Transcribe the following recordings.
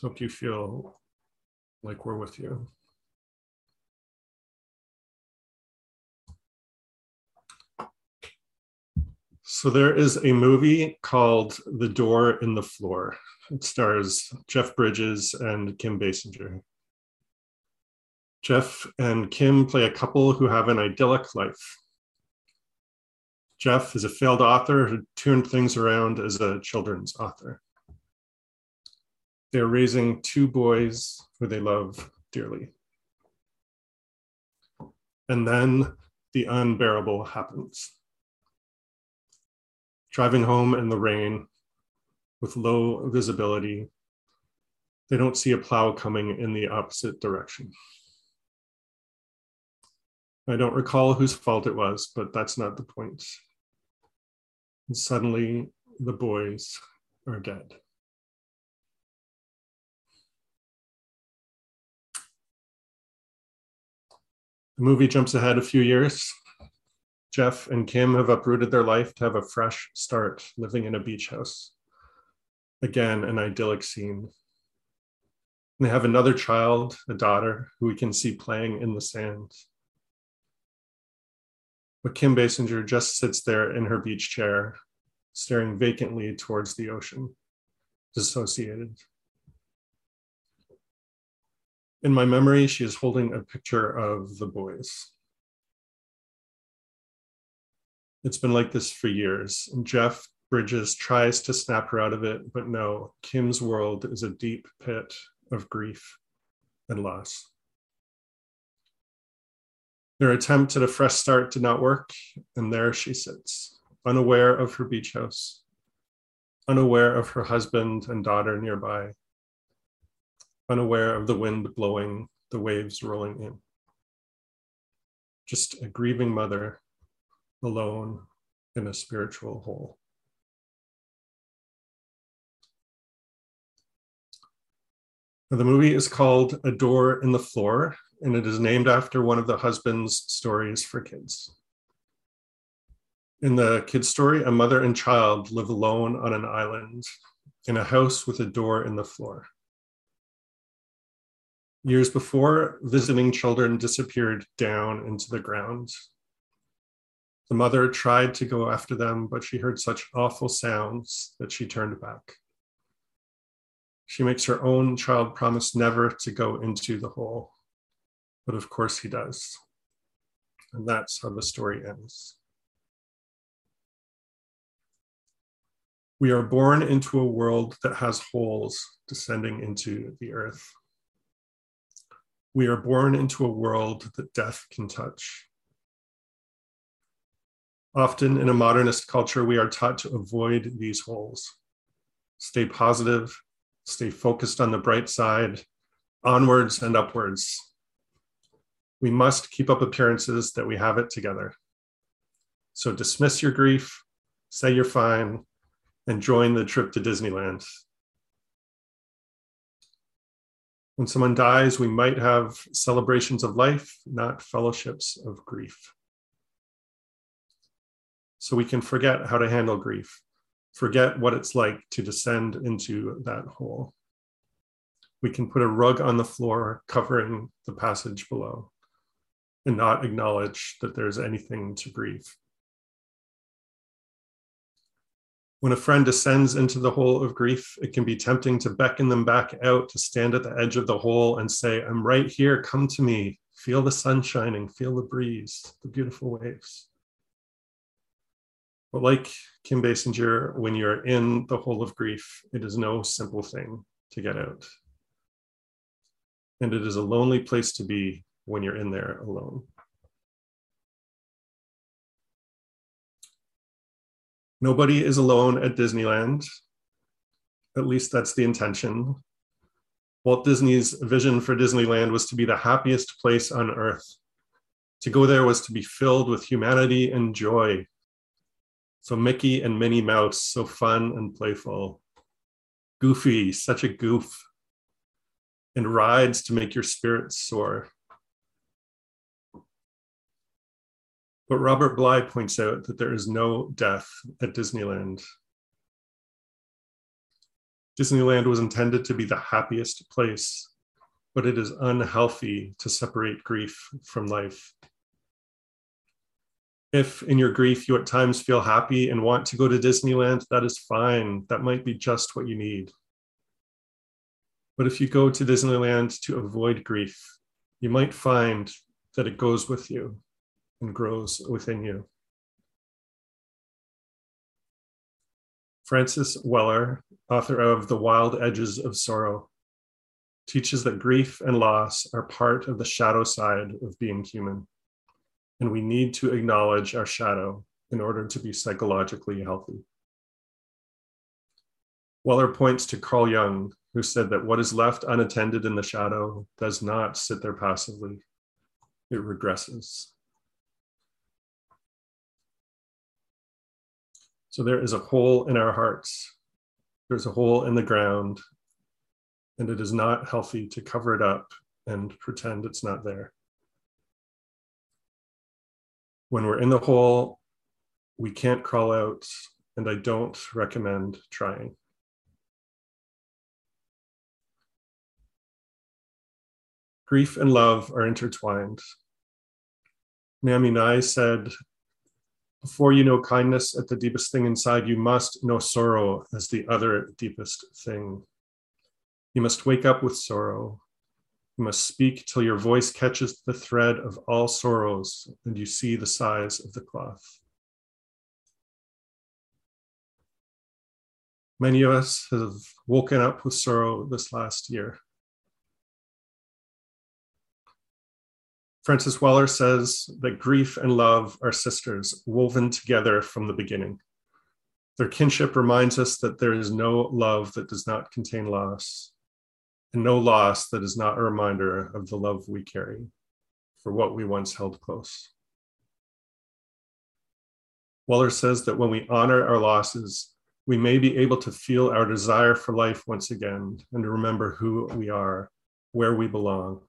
Hope you feel like we're with you. So there is a movie called The Door in the Floor. It stars Jeff Bridges and Kim Basinger. Jeff and Kim play a couple who have an idyllic life. Jeff is a failed author who turned things around as a children's author. They're raising two boys who they love dearly. And then the unbearable happens. Driving home in the rain with low visibility, they don't see a plow coming in the opposite direction. I don't recall whose fault it was, but that's not the point. And suddenly the boys are dead. The movie jumps ahead a few years. Jeff and Kim have uprooted their life to have a fresh start living in a beach house. Again, an idyllic scene. They have another child, a daughter, who we can see playing in the sand. But Kim Basinger just sits there in her beach chair, staring vacantly towards the ocean, dissociated. In my memory, she is holding a picture of the boys. It's been like this for years. And Jeff Bridges tries to snap her out of it, but no, Kim's world is a deep pit of grief and loss. Their attempt at a fresh start did not work, and there she sits, unaware of her beach house, unaware of her husband and daughter nearby, unaware of the wind blowing, the waves rolling in. Just a grieving mother alone in a spiritual hole. The movie is called A Door in the Floor, and it is named after one of the husband's stories for kids. In the kid's story, a mother and child live alone on an island in a house with a door in the floor. Years before, visiting children disappeared down into the ground. The mother tried to go after them, but she heard such awful sounds that she turned back. She makes her own child promise never to go into the hole, but of course he does. And that's how the story ends. We are born into a world that has holes descending into the earth. We are born into a world that death can touch. Often in a modernist culture, we are taught to avoid these holes. Stay positive, stay focused on the bright side, onwards and upwards. We must keep up appearances that we have it together. So dismiss your grief, say you're fine, and join the trip to Disneyland. When someone dies, we might have celebrations of life, not fellowships of grief. So we can forget how to handle grief, forget what it's like to descend into that hole. We can put a rug on the floor covering the passage below and not acknowledge that there's anything to grieve. When a friend descends into the hole of grief, it can be tempting to beckon them back out, to stand at the edge of the hole and say, I'm right here, come to me, feel the sun shining, feel the breeze, the beautiful waves. But like Kim Basinger, when you're in the hole of grief, it is no simple thing to get out. And it is a lonely place to be when you're in there alone. Nobody is alone at Disneyland. At least that's the intention. Walt Disney's vision for Disneyland was to be the happiest place on earth. To go there was to be filled with humanity and joy. So Mickey and Minnie Mouse, so fun and playful. Goofy, such a goof. And rides to make your spirits soar. But Robert Bly points out that there is no death at Disneyland. Disneyland was intended to be the happiest place, but it is unhealthy to separate grief from life. If in your grief you at times feel happy and want to go to Disneyland, that is fine. That might be just what you need. But if you go to Disneyland to avoid grief, you might find that it goes with you and grows within you. Francis Weller, author of The Wild Edges of Sorrow, teaches that grief and loss are part of the shadow side of being human, and we need to acknowledge our shadow in order to be psychologically healthy. Weller points to Carl Jung, who said that what is left unattended in the shadow does not sit there passively, it regresses. So there is a hole in our hearts. There's a hole in the ground, and it is not healthy to cover it up and pretend it's not there. When we're in the hole, we can't crawl out, and I don't recommend trying. Grief and love are intertwined. Naomi Nye said before you know kindness at the deepest thing inside, you must know sorrow as the other deepest thing. You must wake up with sorrow. You must speak till your voice catches the thread of all sorrows and you see the size of the cloth. Many of us have woken up with sorrow this last year. Francis Weller says that grief and love are sisters, woven together from the beginning. Their kinship reminds us that there is no love that does not contain loss, and no loss that is not a reminder of the love we carry for what we once held close. Weller says that when we honor our losses, we may be able to feel our desire for life once again and to remember who we are, where we belong,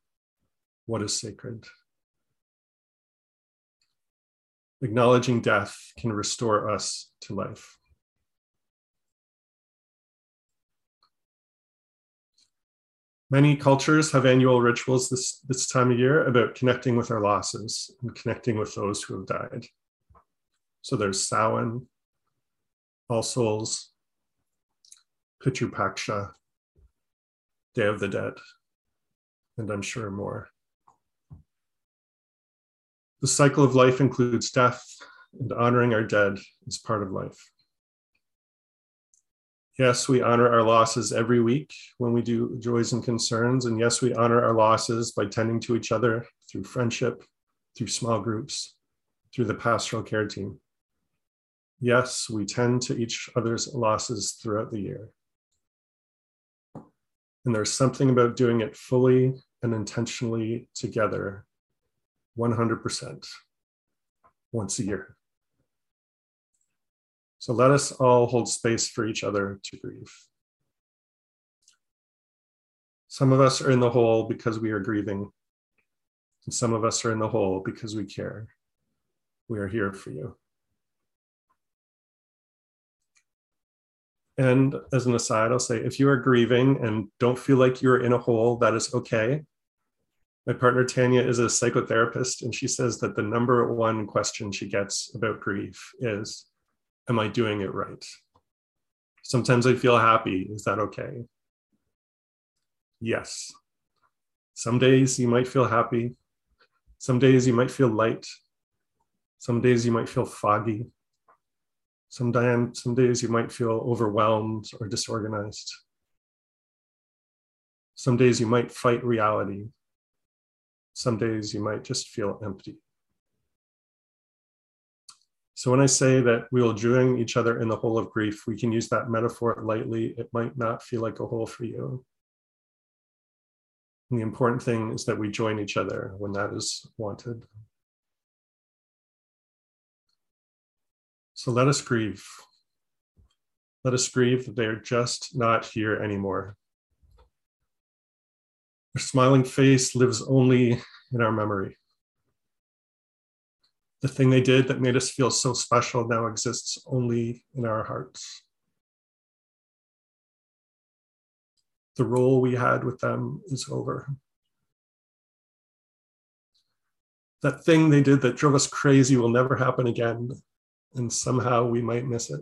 what is sacred. Acknowledging death can restore us to life. Many cultures have annual rituals this, this time of year about connecting with our losses and connecting with those who have died. So there's Samhain, All Souls, Pitru Paksha, Day of the Dead, and I'm sure more. The cycle of life includes death, and honoring our dead is part of life. Yes, we honor our losses every week when we do joys and concerns. And yes, we honor our losses by tending to each other through friendship, through small groups, through the pastoral care team. Yes, we tend to each other's losses throughout the year. And there's something about doing it fully and intentionally together 100% once a year. So let us all hold space for each other to grieve. Some of us are in the hole because we are grieving, and some of us are in the hole because we care. We are here for you. And as an aside, I'll say if you are grieving and don't feel like you're in a hole, that is okay. My partner Tanya is a psychotherapist, and she says that the number one question she gets about grief is Am I doing it right? Sometimes I feel happy. Is that okay? Yes. Some days you might feel happy. Some days you might feel light. Some days you might feel foggy. Some, some days you might feel overwhelmed or disorganized. Some days you might fight reality some days you might just feel empty. So when I say that we will join each other in the hole of grief, we can use that metaphor lightly. It might not feel like a hole for you. And the important thing is that we join each other when that is wanted. So let us grieve. Let us grieve that they are just not here anymore. Smiling face lives only in our memory. The thing they did that made us feel so special now exists only in our hearts. the role we had with them is over. That thing they did that drove us crazy will never happen again, and somehow we might miss it.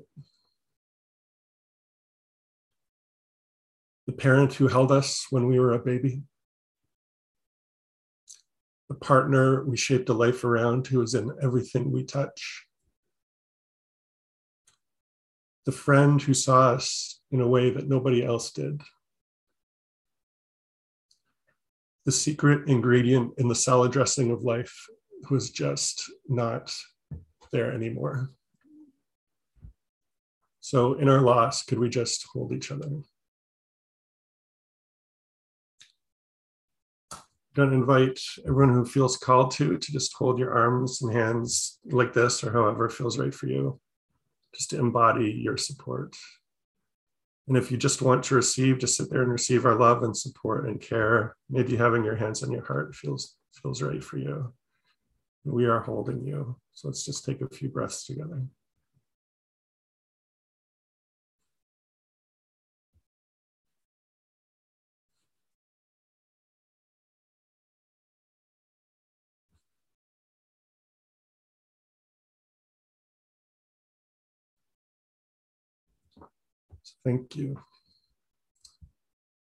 The parent who held us when we were a baby. The partner we shaped a life around who is in everything we touch. The friend who saw us in a way that nobody else did. the secret ingredient in the salad dressing of life was just not there anymore. So, in our loss, could we just hold each other? Going to invite everyone who feels called to to just hold your arms and hands like this or however feels right for you, just to embody your support. And if you just want to receive, just sit there and receive our love and support and care. Maybe having your hands on your heart feels feels right for you. We are holding you. So let's just take a few breaths together. Thank you.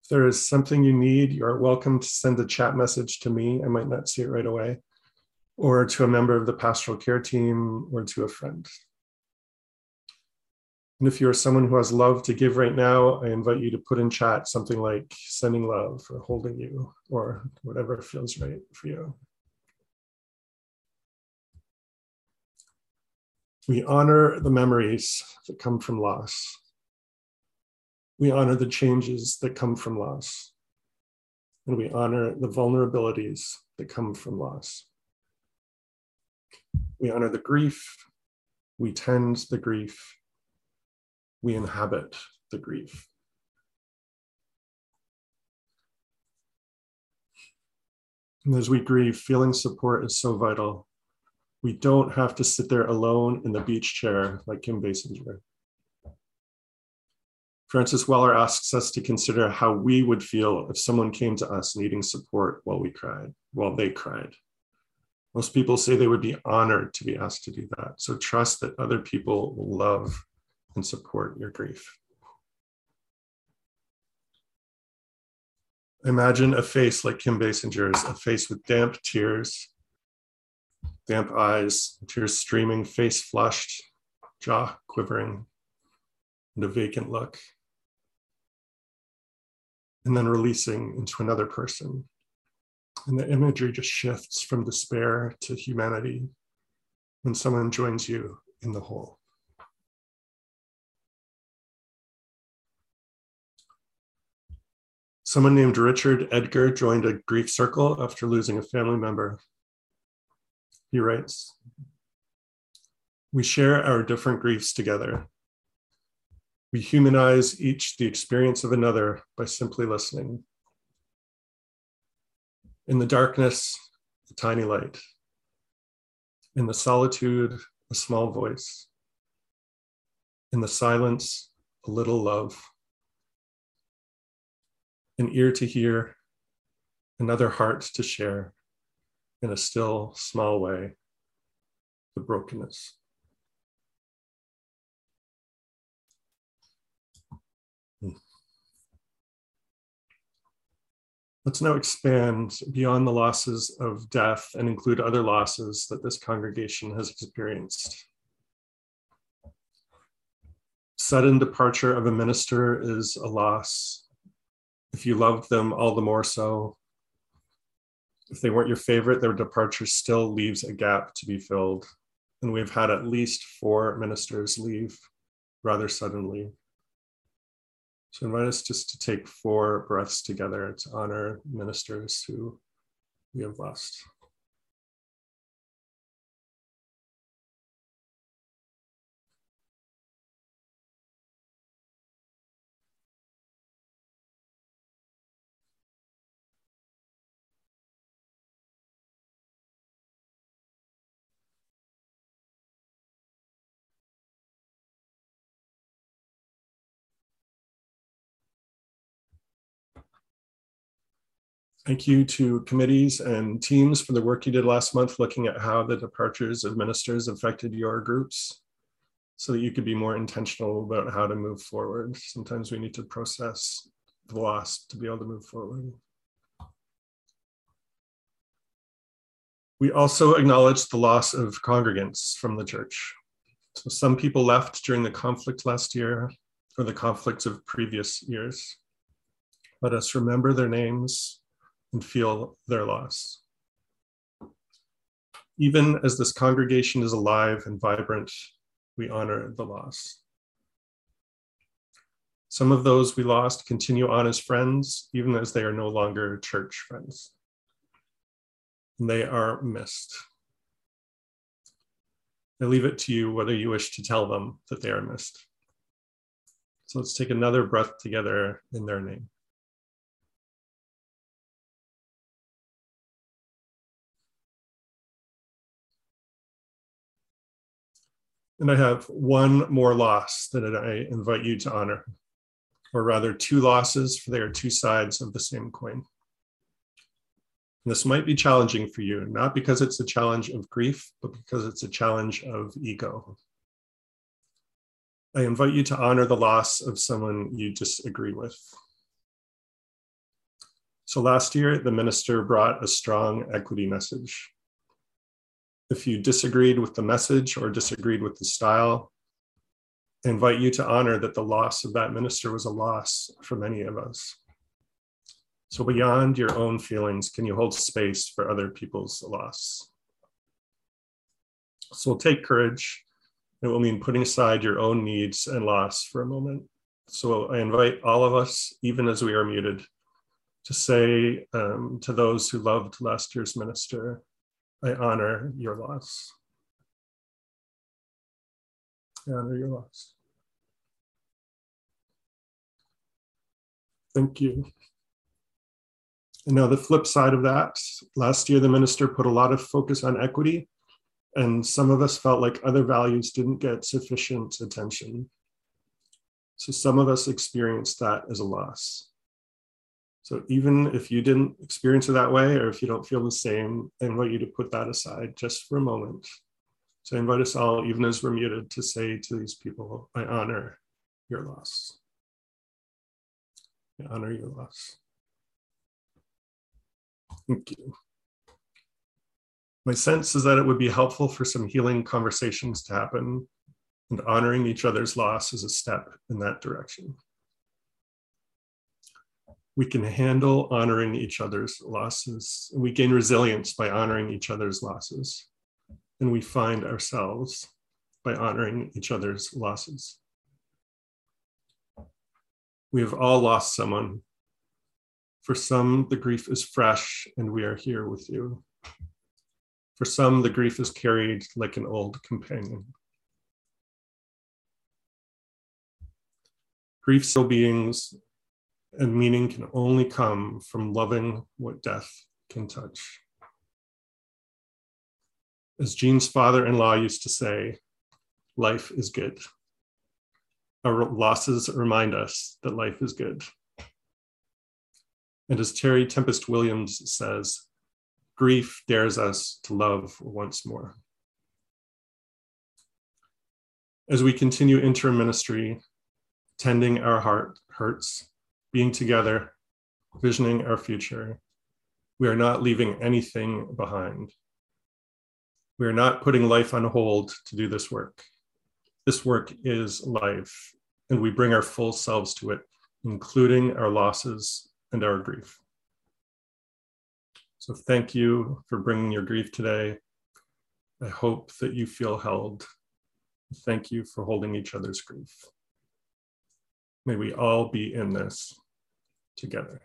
If there is something you need, you are welcome to send a chat message to me. I might not see it right away, or to a member of the pastoral care team, or to a friend. And if you're someone who has love to give right now, I invite you to put in chat something like sending love or holding you or whatever feels right for you. We honor the memories that come from loss we honor the changes that come from loss. And we honor the vulnerabilities that come from loss. We honor the grief. We tend the grief. We inhabit the grief. And as we grieve, feeling support is so vital. We don't have to sit there alone in the beach chair like Kim Basinger. Francis Weller asks us to consider how we would feel if someone came to us needing support while we cried, while they cried. Most people say they would be honored to be asked to do that. So trust that other people will love and support your grief. Imagine a face like Kim Basinger's, a face with damp tears, damp eyes, tears streaming, face flushed, jaw quivering, and a vacant look and then releasing into another person. And the imagery just shifts from despair to humanity when someone joins you in the whole. Someone named Richard Edgar joined a grief circle after losing a family member. He writes We share our different griefs together we humanize each the experience of another by simply listening. In the darkness, a tiny light. In the solitude, a small voice. In the silence, a little love. An ear to hear, another heart to share, in a still, small way, the brokenness. Let's now expand beyond the losses of death and include other losses that this congregation has experienced. Sudden departure of a minister is a loss. If you loved them, all the more so. If they weren't your favorite, their departure still leaves a gap to be filled. And we've had at least four ministers leave rather suddenly. So invite us just to take four breaths together to honor ministers who we have lost. Thank you to committees and teams for the work you did last month looking at how the departures of ministers affected your groups so that you could be more intentional about how to move forward. Sometimes we need to process the loss to be able to move forward. We also acknowledge the loss of congregants from the church. So some people left during the conflict last year or the conflicts of previous years. Let us remember their names and feel their loss. Even as this congregation is alive and vibrant, we honor the loss. Some of those we lost continue on as friends, even as they are no longer church friends. And they are missed. I leave it to you whether you wish to tell them that they are missed. So let's take another breath together in their name. And I have one more loss that I invite you to honor, or rather, two losses, for they are two sides of the same coin. This might be challenging for you, not because it's a challenge of grief, but because it's a challenge of ego. I invite you to honor the loss of someone you disagree with. So last year, the minister brought a strong equity message. If you disagreed with the message or disagreed with the style, I invite you to honor that the loss of that minister was a loss for many of us. So, beyond your own feelings, can you hold space for other people's loss? So, take courage. It will mean putting aside your own needs and loss for a moment. So, I invite all of us, even as we are muted, to say um, to those who loved last year's minister, I honor your loss. I honor your loss. Thank you. And now the flip side of that, last year the minister put a lot of focus on equity, and some of us felt like other values didn't get sufficient attention. So some of us experienced that as a loss. So even if you didn't experience it that way, or if you don't feel the same, I invite you to put that aside just for a moment. So I invite us all, even as we're muted, to say to these people, I honor your loss. I honor your loss. Thank you. My sense is that it would be helpful for some healing conversations to happen, and honoring each other's loss is a step in that direction we can handle honoring each other's losses. We gain resilience by honoring each other's losses. And we find ourselves by honoring each other's losses. We have all lost someone. For some, the grief is fresh, and we are here with you. For some, the grief is carried like an old companion. Grief so beings and meaning can only come from loving what death can touch. As Jean's father in law used to say, life is good. Our losses remind us that life is good. And as Terry Tempest Williams says, grief dares us to love once more. As we continue interim ministry, tending our heart hurts, being together, visioning our future. We are not leaving anything behind. We are not putting life on hold to do this work. This work is life, and we bring our full selves to it, including our losses and our grief. So, thank you for bringing your grief today. I hope that you feel held. Thank you for holding each other's grief. May we all be in this together.